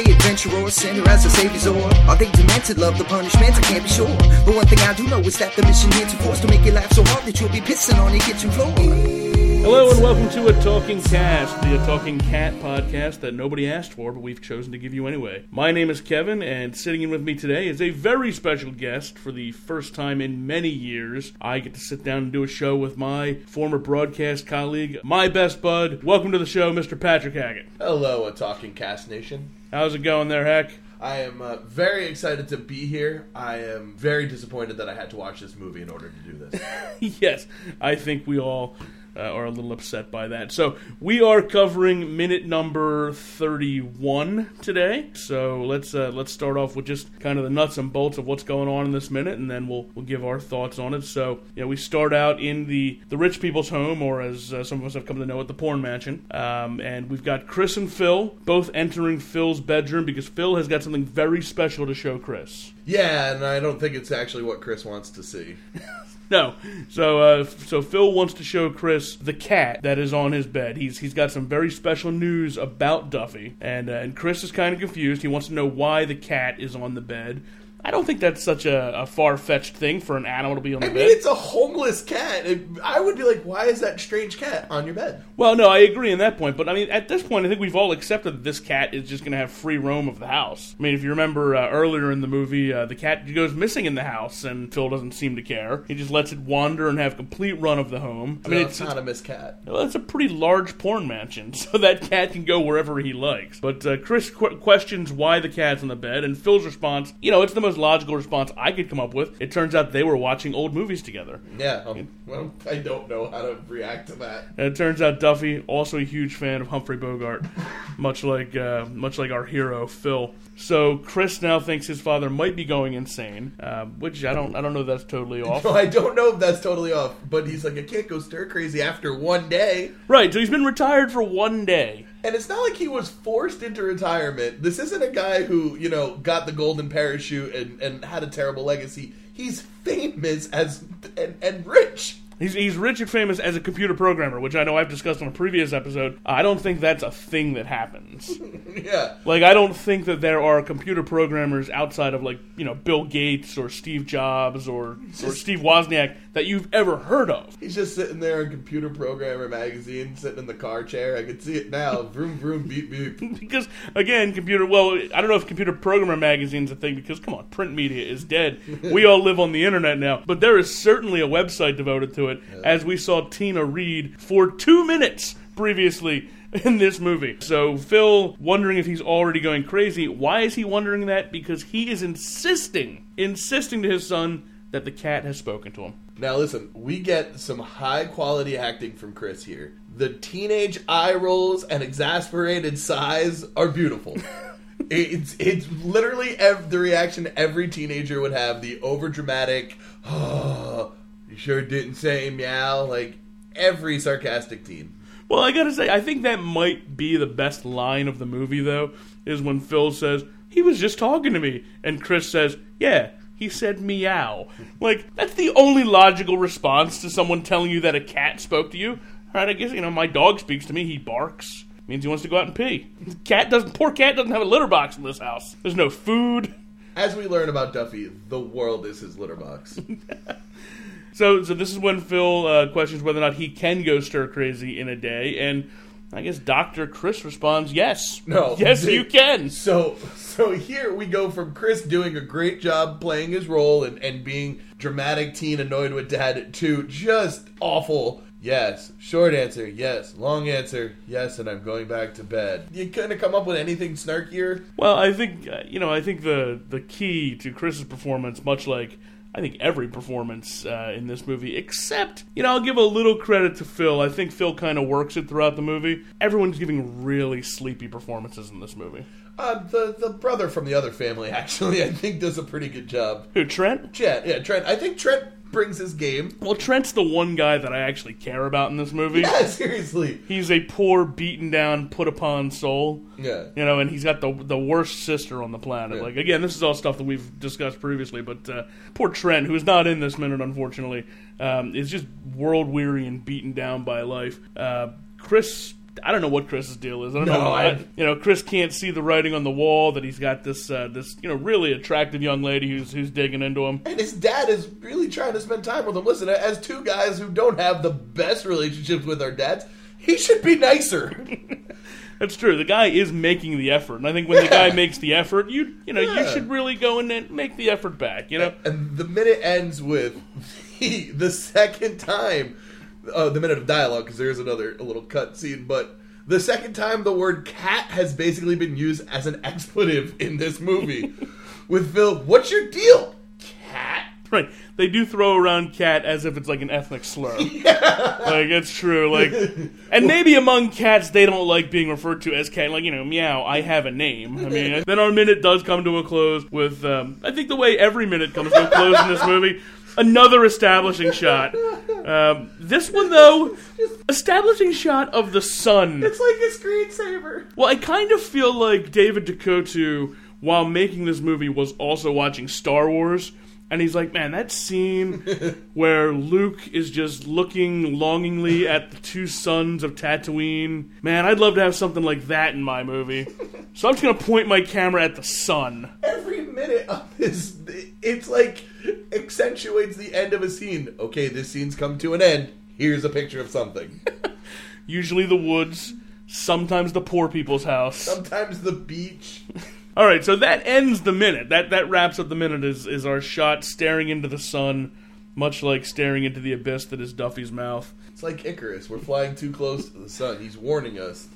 Are they adventurers, sinner as a savior's or Are they demented, love the punishment? I can't be sure. But one thing I do know is that the mission here to force to make you laugh so hard that you'll be pissing on your kitchen floor. Hello and welcome to a Talking Cast, the A Talking Cat podcast that nobody asked for, but we've chosen to give you anyway. My name is Kevin, and sitting in with me today is a very special guest for the first time in many years. I get to sit down and do a show with my former broadcast colleague, my best bud. Welcome to the show, Mr. Patrick Hackett. Hello, a talking cast nation. How's it going there, Heck? I am uh, very excited to be here. I am very disappointed that I had to watch this movie in order to do this. yes, I think we all uh, are a little upset by that. So we are covering minute number thirty-one today. So let's uh, let's start off with just kind of the nuts and bolts of what's going on in this minute, and then we'll we'll give our thoughts on it. So yeah, we start out in the the rich people's home, or as uh, some of us have come to know it, the porn mansion. Um, and we've got Chris and Phil both entering Phil's bedroom because Phil has got something very special to show Chris. Yeah, and I don't think it's actually what Chris wants to see. No. So uh, so Phil wants to show Chris the cat that is on his bed. He's he's got some very special news about Duffy, and uh, and Chris is kind of confused. He wants to know why the cat is on the bed. I don't think that's such a, a far fetched thing for an animal to be on the I mean, bed. it's a homeless cat. It- I would be like, why is that strange cat on your bed? Well, no, I agree in that point, but I mean, at this point, I think we've all accepted that this cat is just going to have free roam of the house. I mean, if you remember uh, earlier in the movie, uh, the cat goes missing in the house, and Phil doesn't seem to care. He just lets it wander and have complete run of the home. I mean, No, it's, it's not a miss cat. Well, it's a pretty large porn mansion, so that cat can go wherever he likes. But uh, Chris qu- questions why the cat's on the bed, and Phil's response, you know, it's the most logical response I could come up with. It turns out they were watching old movies together. Yeah, um, well, I don't know how to react to that. And it turns out Duffy, also a huge fan of Humphrey Bogart, much like uh, much like our hero Phil. So Chris now thinks his father might be going insane, uh, which I don't I don't know if that's totally off. No, I don't know if that's totally off, but he's like, I can't go stir crazy after one day. Right, so he's been retired for one day. And it's not like he was forced into retirement. This isn't a guy who, you know, got the golden parachute and, and had a terrible legacy. He's famous as and, and rich. He's, he's rich and famous as a computer programmer, which I know I've discussed on a previous episode. I don't think that's a thing that happens. Yeah. like, I don't think that there are computer programmers outside of, like, you know, Bill Gates or Steve Jobs or, or Steve Wozniak that you've ever heard of. He's just sitting there in Computer Programmer magazine, sitting in the car chair. I can see it now. Vroom vroom beep beep. because again, computer. Well, I don't know if computer programmer magazine's a thing because come on, print media is dead. we all live on the internet now, but there is certainly a website devoted to it. As we saw Tina read for two minutes previously in this movie. So Phil wondering if he's already going crazy. Why is he wondering that? Because he is insisting, insisting to his son that the cat has spoken to him. Now listen, we get some high quality acting from Chris here. The teenage eye rolls and exasperated sighs are beautiful. it's it's literally ev- the reaction every teenager would have. The overdramatic, oh, you sure didn't say meow. Like every sarcastic teen. Well, I gotta say, I think that might be the best line of the movie, though, is when Phil says, he was just talking to me, and Chris says, yeah, he said meow. Like, that's the only logical response to someone telling you that a cat spoke to you. Right, I guess, you know, my dog speaks to me, he barks. Means he wants to go out and pee. Cat doesn't, poor cat doesn't have a litter box in this house. There's no food. As we learn about Duffy, the world is his litter box. So, so this is when Phil uh, questions whether or not he can go stir crazy in a day, and I guess Doctor Chris responds, "Yes, No. yes, you can." So so here we go from Chris doing a great job playing his role and, and being dramatic teen annoyed with dad to just awful Yes. Short answer, yes. Long answer, yes, and I'm going back to bed. You couldn't have come up with anything snarkier? Well, I think uh, you know. I think the the key to Chris's performance, much like I think every performance uh, in this movie, except you know, I'll give a little credit to Phil. I think Phil kind of works it throughout the movie. Everyone's giving really sleepy performances in this movie. Uh, the the brother from the other family actually, I think, does a pretty good job. Who Trent? Trent, yeah, Trent. I think Trent brings his game. Well, Trent's the one guy that I actually care about in this movie. Yeah, seriously. He's a poor, beaten down, put upon soul. Yeah. You know, and he's got the the worst sister on the planet. Yeah. Like again, this is all stuff that we've discussed previously. But uh, poor Trent, who is not in this minute, unfortunately, um, is just world weary and beaten down by life. Uh, Chris. I don't know what Chris's deal is. I don't No, know. I- You know, Chris can't see the writing on the wall that he's got this uh, this you know really attractive young lady who's who's digging into him. And his dad is really trying to spend time with him. Listen, as two guys who don't have the best relationships with our dads, he should be nicer. That's true. The guy is making the effort, and I think when the guy makes the effort, you you know you Yeah. should really go in and make the effort back. You know, and the minute ends with the, the second time, uh, the minute of dialogue, because there's another a little cut scene, but the second time the word cat has basically been used as an expletive in this movie. with Phil, what's your deal? Right? They do throw around cat as if it's like an ethnic slur. Like it's true. Like, and maybe among cats they don't like being referred to as cat. Like you know, meow. I have a name. I mean, then our minute does come to a close with. Um, I think the way every minute comes to a close in this movie. Another establishing shot. Um, this one though, establishing shot of the sun. It's like a screensaver. Well, I kind of feel like David Duchovny, while making this movie, was also watching Star Wars. And he's like, man, that scene where Luke is just looking longingly at the two suns of Tatooine. Man, I'd love to have something like that in my movie. So I'm just going to point my camera at the sun. Every minute of this, it's like accentuates the end of a scene. Okay, this scene's come to an end. Here's a picture of something. Usually the woods, sometimes the poor people's house. Sometimes the beach. All right, so that ends the minute. That that wraps up the minute. Is is our shot staring into the sun, much like staring into the abyss that is Duffy's mouth. It's like Icarus. We're flying too close to the sun. He's warning us.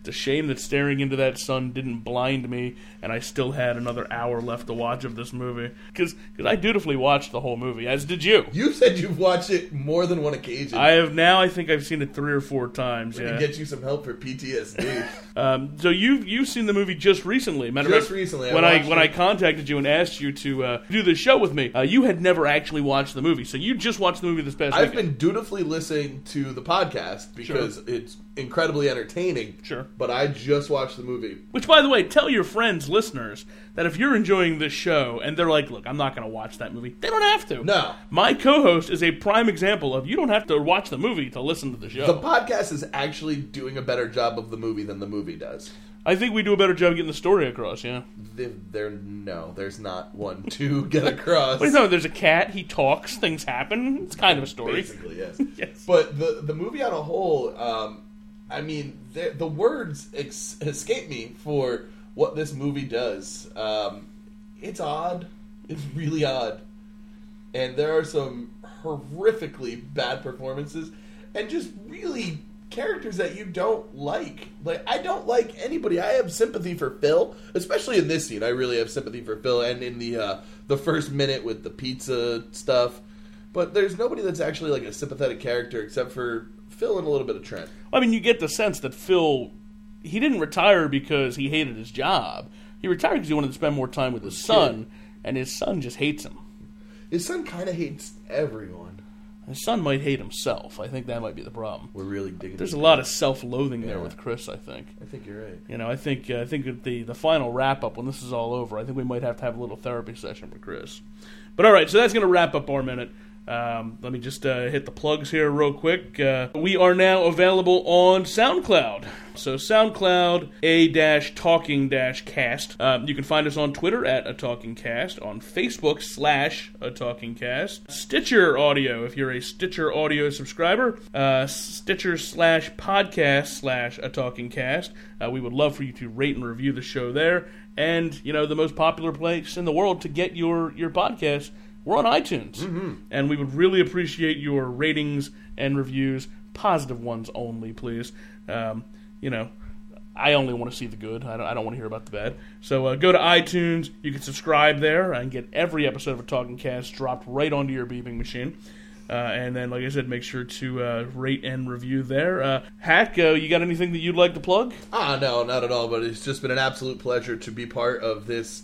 It's a shame that staring into that sun didn't blind me, and I still had another hour left to watch of this movie. Because I dutifully watched the whole movie, as did you. You said you've watched it more than one occasion. I have now. I think I've seen it three or four times. I'm gonna Yeah. get you some help for PTSD. Um, so you've you've seen the movie just recently. Matter of Just fact, recently, I when I watched when I contacted you and asked you to uh, do the show with me, uh, you had never actually watched the movie. So you just watched the movie this past I've weekend. been dutifully listening to the podcast because it's incredibly entertaining. Sure. But I just watched the movie. Which, by the way, tell your friends, listeners, that if you're enjoying this show and they're like, "Look, I'm not going to watch that movie," they don't have to. No. My co-host is a prime example of you don't have to watch the movie to listen to the show. The podcast is actually doing a better job of the movie than the movie does. I think we do a better job getting the story across. Yeah. There, there no, there's not one to get across. You know? There's a cat. He talks. Things happen. It's kind of a story. Basically, yes. Yes. But the the movie on a whole, um, I mean, the, words ex- escape me for what this movie does. Um, it's odd. It's really odd, and there are some horrifically bad performances, and just really characters that you don't like. Like I don't like anybody. I have sympathy for Phil, especially in this scene. I really have sympathy for Phil, and in the uh, the first minute with the pizza stuff. But there's nobody that's actually like a sympathetic character except for Phil and a little bit of Trent. I mean, you get the sense that Phil, he didn't retire because he hated his job. He retired because he wanted to spend more time with his son, and his son just hates him. His son kind of hates everyone. His son might hate himself. I think that might be the problem. We're really digging. There's a lot of self-loathing there with Chris. I think. I think you're right. You know, I think uh, I think the the final wrap up when this is all over, I think we might have to have a little therapy session with Chris. But all right, so that's going to wrap up our minute. Um, let me just uh, hit the plugs here real quick. Uh, we are now available on SoundCloud. So SoundCloud a talking cast. Um, you can find us on Twitter at a talking cast, on Facebook slash a talking cast, Stitcher Audio if you're a Stitcher Audio subscriber, uh, Stitcher slash podcast slash a talking cast. Uh, we would love for you to rate and review the show there. And you know the most popular place in the world to get your your podcast we're on iTunes, and we would really appreciate your ratings and reviews, positive ones only, please. Um, you know, I only want to see the good. I don't, I don't want to hear about the bad. So uh, go to iTunes. You can subscribe there and get every episode of a Talking Cast dropped right onto your beeping machine. Uh, and then, like I said, make sure to uh, rate and review there. Uh, Hack, uh, you got anything that you'd like to plug? Ah, no, not at all. But it's just been an absolute pleasure to be part of this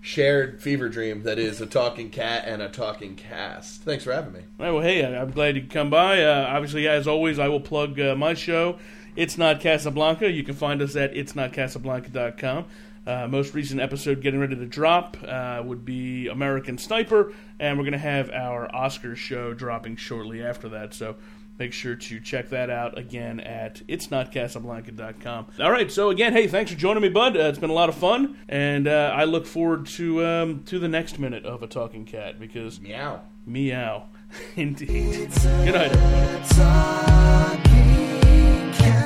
shared fever dream that is a talking cat and a talking cast. Thanks for having me. Right, well, hey, I'm glad you could come by. Uh, obviously, as always, I will plug uh, my show. It's Not Casablanca. You can find us at itsnotcasablanca.com. Uh, most recent episode getting ready to drop uh, would be American Sniper, and we're going to have our Oscars show dropping shortly after that. So make sure to check that out again at itsnotcasablanca.com. All right, so again, hey, thanks for joining me, bud. Uh, it's been a lot of fun, and uh, I look forward to um, to the next minute of a talking cat because Meow. Meow. Indeed. Good night, everybody.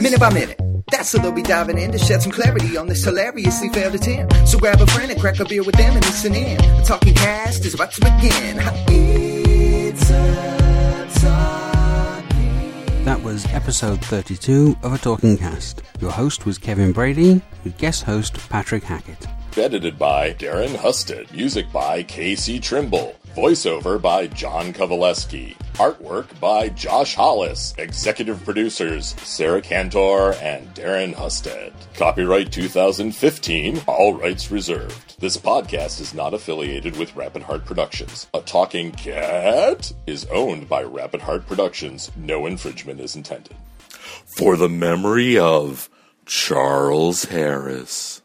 Minute by minute. That's so they'll be diving in to shed some clarity on this hilariously failed attempt. So grab a friend and crack a beer with them and listen in. The talking cast is about to begin. It's a talking That was episode 32 of A Talking Cast. Your host was Kevin Brady, with guest host Patrick Hackett. Edited by Darren Husted. Music by Casey Trimble. Voiceover by John Kovaleski. Artwork by Josh Hollis. Executive producers Sarah Cantor and Darren Husted. Copyright 2015. All rights reserved. This podcast is not affiliated with Rapid Heart Productions. A Talking Cat is owned by Rapid Heart Productions. No infringement is intended. For the memory of Charles Harris.